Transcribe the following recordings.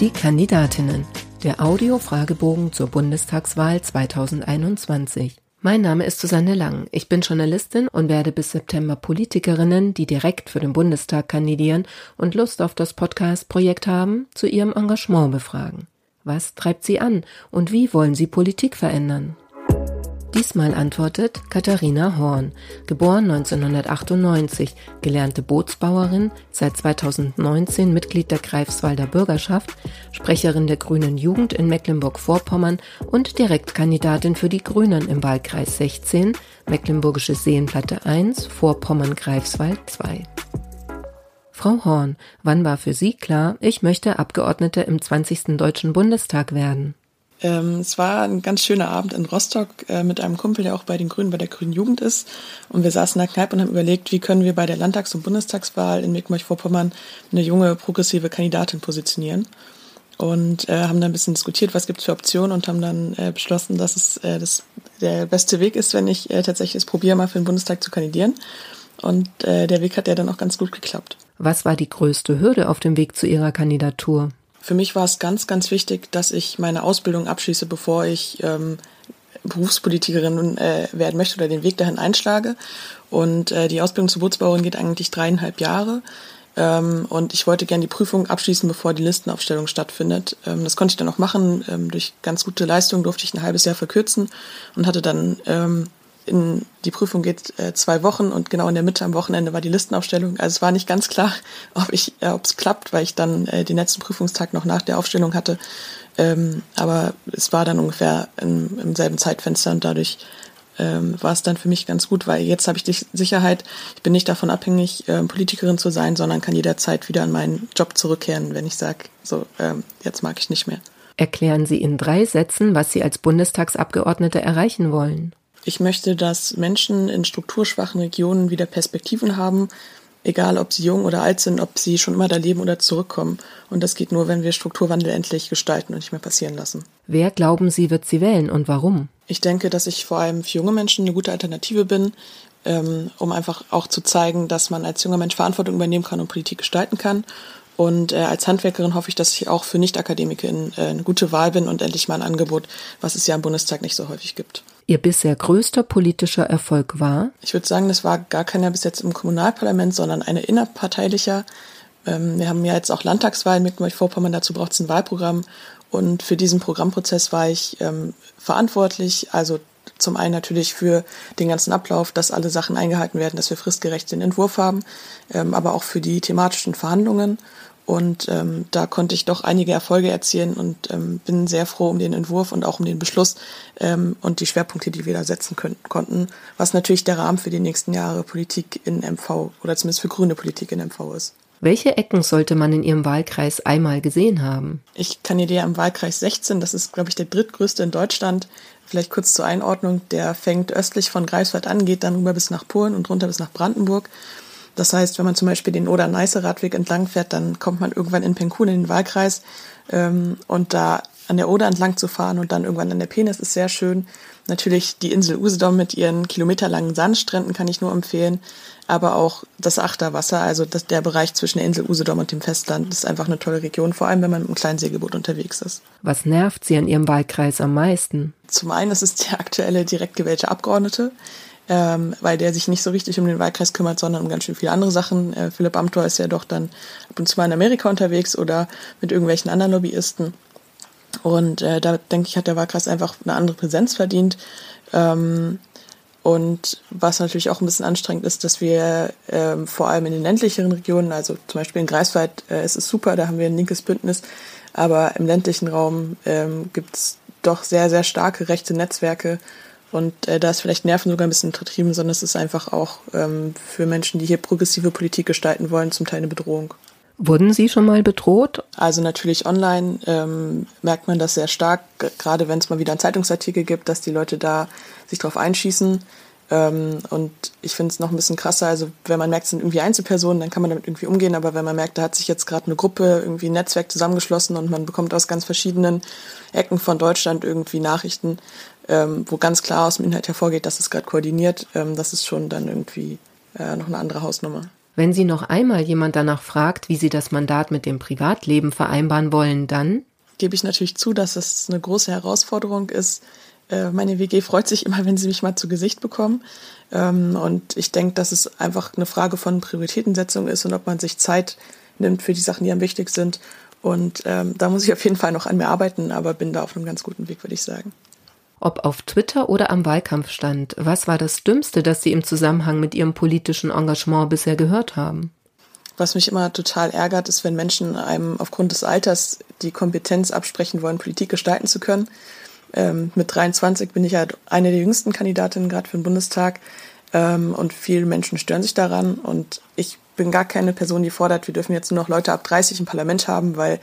Die Kandidatinnen. Der Audio-Fragebogen zur Bundestagswahl 2021. Mein Name ist Susanne Lang. Ich bin Journalistin und werde bis September Politikerinnen, die direkt für den Bundestag kandidieren und Lust auf das Podcast-Projekt haben, zu ihrem Engagement befragen. Was treibt sie an und wie wollen sie Politik verändern? Diesmal antwortet Katharina Horn, geboren 1998, gelernte Bootsbauerin, seit 2019 Mitglied der Greifswalder Bürgerschaft, Sprecherin der Grünen Jugend in Mecklenburg-Vorpommern und Direktkandidatin für die Grünen im Wahlkreis 16, Mecklenburgische Seenplatte 1, Vorpommern-Greifswald 2. Frau Horn, wann war für Sie klar, ich möchte Abgeordnete im 20. Deutschen Bundestag werden? Ähm, es war ein ganz schöner Abend in Rostock äh, mit einem Kumpel, der auch bei den Grünen, bei der Grünen Jugend ist. Und wir saßen in der Kneipe und haben überlegt, wie können wir bei der Landtags- und Bundestagswahl in Mecklenburg-Vorpommern eine junge, progressive Kandidatin positionieren. Und äh, haben dann ein bisschen diskutiert, was gibt es für Optionen und haben dann äh, beschlossen, dass es äh, das, der beste Weg ist, wenn ich äh, tatsächlich es probiere, mal für den Bundestag zu kandidieren. Und äh, der Weg hat ja dann auch ganz gut geklappt. Was war die größte Hürde auf dem Weg zu Ihrer Kandidatur? Für mich war es ganz, ganz wichtig, dass ich meine Ausbildung abschließe, bevor ich ähm, Berufspolitikerin äh, werden möchte oder den Weg dahin einschlage. Und äh, die Ausbildung zur Bootsbauerin geht eigentlich dreieinhalb Jahre. Ähm, und ich wollte gerne die Prüfung abschließen, bevor die Listenaufstellung stattfindet. Ähm, das konnte ich dann auch machen. Ähm, durch ganz gute Leistung durfte ich ein halbes Jahr verkürzen und hatte dann ähm, in, die Prüfung geht äh, zwei Wochen und genau in der Mitte am Wochenende war die Listenaufstellung. Also es war nicht ganz klar, ob ich, äh, ob es klappt, weil ich dann äh, den letzten Prüfungstag noch nach der Aufstellung hatte. Ähm, aber es war dann ungefähr im, im selben Zeitfenster und dadurch ähm, war es dann für mich ganz gut, weil jetzt habe ich die Sicherheit, ich bin nicht davon abhängig, äh, Politikerin zu sein, sondern kann jederzeit wieder an meinen Job zurückkehren, wenn ich sage, so, ähm, jetzt mag ich nicht mehr. Erklären Sie in drei Sätzen, was Sie als Bundestagsabgeordnete erreichen wollen. Ich möchte, dass Menschen in strukturschwachen Regionen wieder Perspektiven haben, egal ob sie jung oder alt sind, ob sie schon immer da leben oder zurückkommen. Und das geht nur, wenn wir Strukturwandel endlich gestalten und nicht mehr passieren lassen. Wer glauben Sie, wird sie wählen und warum? Ich denke, dass ich vor allem für junge Menschen eine gute Alternative bin, ähm, um einfach auch zu zeigen, dass man als junger Mensch Verantwortung übernehmen kann und Politik gestalten kann. Und äh, als Handwerkerin hoffe ich, dass ich auch für Nicht-AkademikerInnen äh, eine gute Wahl bin und endlich mal ein Angebot, was es ja im Bundestag nicht so häufig gibt. Ihr bisher größter politischer Erfolg war? Ich würde sagen, das war gar keiner bis jetzt im Kommunalparlament, sondern eine innerparteilicher. Ähm, wir haben ja jetzt auch Landtagswahlen mit Mecklenburg-Vorpommern, dazu braucht es ein Wahlprogramm. Und für diesen Programmprozess war ich ähm, verantwortlich, also zum einen natürlich für den ganzen Ablauf, dass alle Sachen eingehalten werden, dass wir fristgerecht den Entwurf haben, ähm, aber auch für die thematischen Verhandlungen und ähm, da konnte ich doch einige Erfolge erzielen und ähm, bin sehr froh um den Entwurf und auch um den Beschluss ähm, und die Schwerpunkte, die wir da setzen können, konnten, was natürlich der Rahmen für die nächsten Jahre Politik in MV oder zumindest für grüne Politik in MV ist. Welche Ecken sollte man in Ihrem Wahlkreis einmal gesehen haben? Ich kandidiere im Wahlkreis 16, das ist, glaube ich, der drittgrößte in Deutschland. Vielleicht kurz zur Einordnung, der fängt östlich von Greifswald an, geht dann rüber bis nach Polen und runter bis nach Brandenburg das heißt, wenn man zum Beispiel den Oder-Neiße-Radweg entlang fährt, dann kommt man irgendwann in Penkun in den Wahlkreis ähm, und da an der Oder entlang zu fahren und dann irgendwann an der Penis ist sehr schön. Natürlich die Insel Usedom mit ihren kilometerlangen Sandstränden kann ich nur empfehlen, aber auch das Achterwasser, also das, der Bereich zwischen der Insel Usedom und dem Festland, ist einfach eine tolle Region, vor allem wenn man mit einem kleinen Segelboot unterwegs ist. Was nervt Sie an Ihrem Wahlkreis am meisten? Zum einen ist es der aktuelle direkt gewählte Abgeordnete ähm, weil der sich nicht so richtig um den Wahlkreis kümmert, sondern um ganz schön viele andere Sachen. Äh, Philipp Amthor ist ja doch dann ab und zu mal in Amerika unterwegs oder mit irgendwelchen anderen Lobbyisten. Und äh, da denke ich, hat der Wahlkreis einfach eine andere Präsenz verdient. Ähm, und was natürlich auch ein bisschen anstrengend ist, dass wir ähm, vor allem in den ländlicheren Regionen, also zum Beispiel in Greifswald äh, ist es super, da haben wir ein linkes Bündnis, aber im ländlichen Raum ähm, gibt es doch sehr, sehr starke rechte Netzwerke und äh, da ist vielleicht Nerven sogar ein bisschen untertrieben, sondern es ist einfach auch ähm, für Menschen, die hier progressive Politik gestalten wollen, zum Teil eine Bedrohung. Wurden Sie schon mal bedroht? Also natürlich online ähm, merkt man das sehr stark, gerade wenn es mal wieder einen Zeitungsartikel gibt, dass die Leute da sich drauf einschießen. Ähm, und ich finde es noch ein bisschen krasser. Also wenn man merkt, es sind irgendwie Einzelpersonen, dann kann man damit irgendwie umgehen. Aber wenn man merkt, da hat sich jetzt gerade eine Gruppe, irgendwie ein Netzwerk zusammengeschlossen und man bekommt aus ganz verschiedenen Ecken von Deutschland irgendwie Nachrichten, ähm, wo ganz klar aus dem Inhalt hervorgeht, dass es gerade koordiniert, ähm, das ist schon dann irgendwie äh, noch eine andere Hausnummer. Wenn Sie noch einmal jemand danach fragt, wie Sie das Mandat mit dem Privatleben vereinbaren wollen, dann gebe ich natürlich zu, dass es eine große Herausforderung ist. Äh, meine WG freut sich immer, wenn sie mich mal zu Gesicht bekommen. Ähm, und ich denke, dass es einfach eine Frage von Prioritätensetzung ist und ob man sich Zeit nimmt für die Sachen, die am wichtig sind. Und ähm, da muss ich auf jeden Fall noch an mir arbeiten, aber bin da auf einem ganz guten Weg, würde ich sagen. Ob auf Twitter oder am Wahlkampfstand, was war das Dümmste, das Sie im Zusammenhang mit Ihrem politischen Engagement bisher gehört haben? Was mich immer total ärgert, ist, wenn Menschen einem aufgrund des Alters die Kompetenz absprechen wollen, Politik gestalten zu können. Ähm, mit 23 bin ich ja eine der jüngsten Kandidatinnen gerade für den Bundestag ähm, und viele Menschen stören sich daran und ich bin gar keine Person, die fordert, wir dürfen jetzt nur noch Leute ab 30 im Parlament haben, weil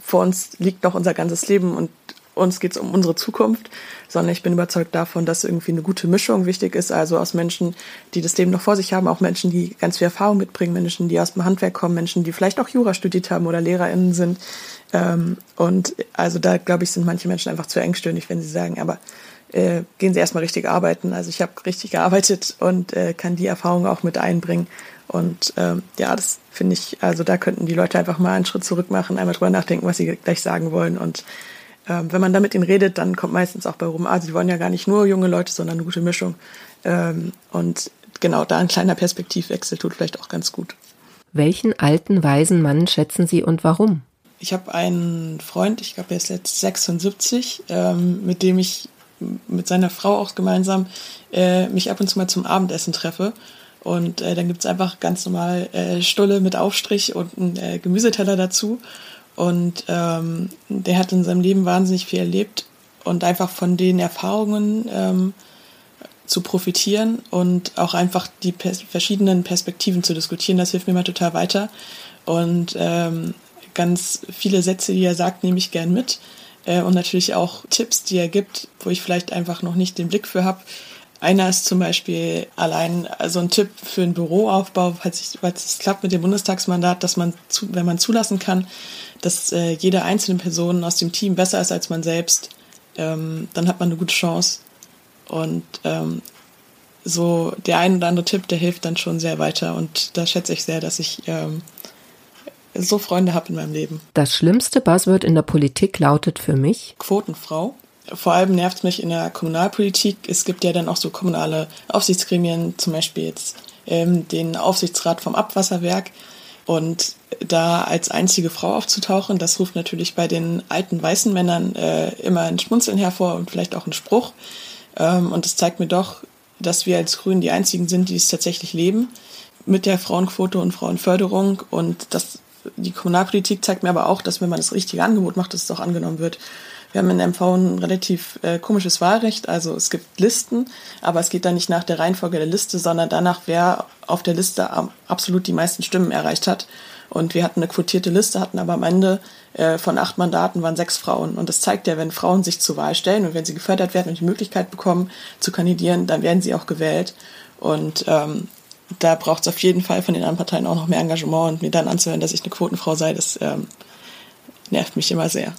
vor uns liegt noch unser ganzes Leben und uns geht es um unsere Zukunft, sondern ich bin überzeugt davon, dass irgendwie eine gute Mischung wichtig ist, also aus Menschen, die das Leben noch vor sich haben, auch Menschen, die ganz viel Erfahrung mitbringen, Menschen, die aus dem Handwerk kommen, Menschen, die vielleicht auch Jura studiert haben oder LehrerInnen sind. Ähm, und also da, glaube ich, sind manche Menschen einfach zu engstirnig, wenn sie sagen, aber äh, gehen Sie erstmal richtig arbeiten. Also ich habe richtig gearbeitet und äh, kann die Erfahrung auch mit einbringen. Und ähm, ja, das finde ich, also da könnten die Leute einfach mal einen Schritt zurück machen, einmal drüber nachdenken, was sie gleich sagen wollen und ähm, wenn man da mit ihnen redet, dann kommt meistens auch bei rum, ah, sie wollen ja gar nicht nur junge Leute, sondern eine gute Mischung. Ähm, und genau da ein kleiner Perspektivwechsel tut vielleicht auch ganz gut. Welchen alten, weisen Mann schätzen Sie und warum? Ich habe einen Freund, ich glaube, er ist jetzt 76, ähm, mit dem ich mit seiner Frau auch gemeinsam äh, mich ab und zu mal zum Abendessen treffe. Und äh, dann gibt's einfach ganz normal äh, Stulle mit Aufstrich und einen äh, Gemüseteller dazu. Und ähm, der hat in seinem Leben wahnsinnig viel erlebt und einfach von den Erfahrungen ähm, zu profitieren und auch einfach die pers verschiedenen Perspektiven zu diskutieren, das hilft mir mal total weiter. Und ähm, ganz viele Sätze, die er sagt, nehme ich gern mit. Äh, und natürlich auch Tipps, die er gibt, wo ich vielleicht einfach noch nicht den Blick für habe. Einer ist zum Beispiel allein also ein Tipp für einen Büroaufbau, falls, ich, falls es klappt mit dem Bundestagsmandat, dass man, zu, wenn man zulassen kann, dass äh, jede einzelne Person aus dem Team besser ist als man selbst, ähm, dann hat man eine gute Chance. Und ähm, so der ein oder andere Tipp, der hilft dann schon sehr weiter. Und da schätze ich sehr, dass ich ähm, so Freunde habe in meinem Leben. Das schlimmste Buzzword in der Politik lautet für mich Quotenfrau. Vor allem nervt es mich in der Kommunalpolitik. Es gibt ja dann auch so kommunale Aufsichtsgremien, zum Beispiel jetzt ähm, den Aufsichtsrat vom Abwasserwerk. Und da als einzige Frau aufzutauchen, das ruft natürlich bei den alten weißen Männern äh, immer ein Schmunzeln hervor und vielleicht auch einen Spruch. Ähm, und es zeigt mir doch, dass wir als Grünen die einzigen sind, die es tatsächlich leben mit der Frauenquote und Frauenförderung. Und das, die Kommunalpolitik zeigt mir aber auch, dass wenn man das richtige Angebot macht, dass es auch angenommen wird. Wir haben in MV ein relativ äh, komisches Wahlrecht. Also es gibt Listen, aber es geht dann nicht nach der Reihenfolge der Liste, sondern danach, wer auf der Liste absolut die meisten Stimmen erreicht hat. Und wir hatten eine quotierte Liste, hatten aber am Ende äh, von acht Mandaten waren sechs Frauen. Und das zeigt ja, wenn Frauen sich zur Wahl stellen und wenn sie gefördert werden und die Möglichkeit bekommen zu kandidieren, dann werden sie auch gewählt. Und ähm, da braucht es auf jeden Fall von den anderen Parteien auch noch mehr Engagement und mir dann anzuhören, dass ich eine Quotenfrau sei, das ähm, nervt mich immer sehr.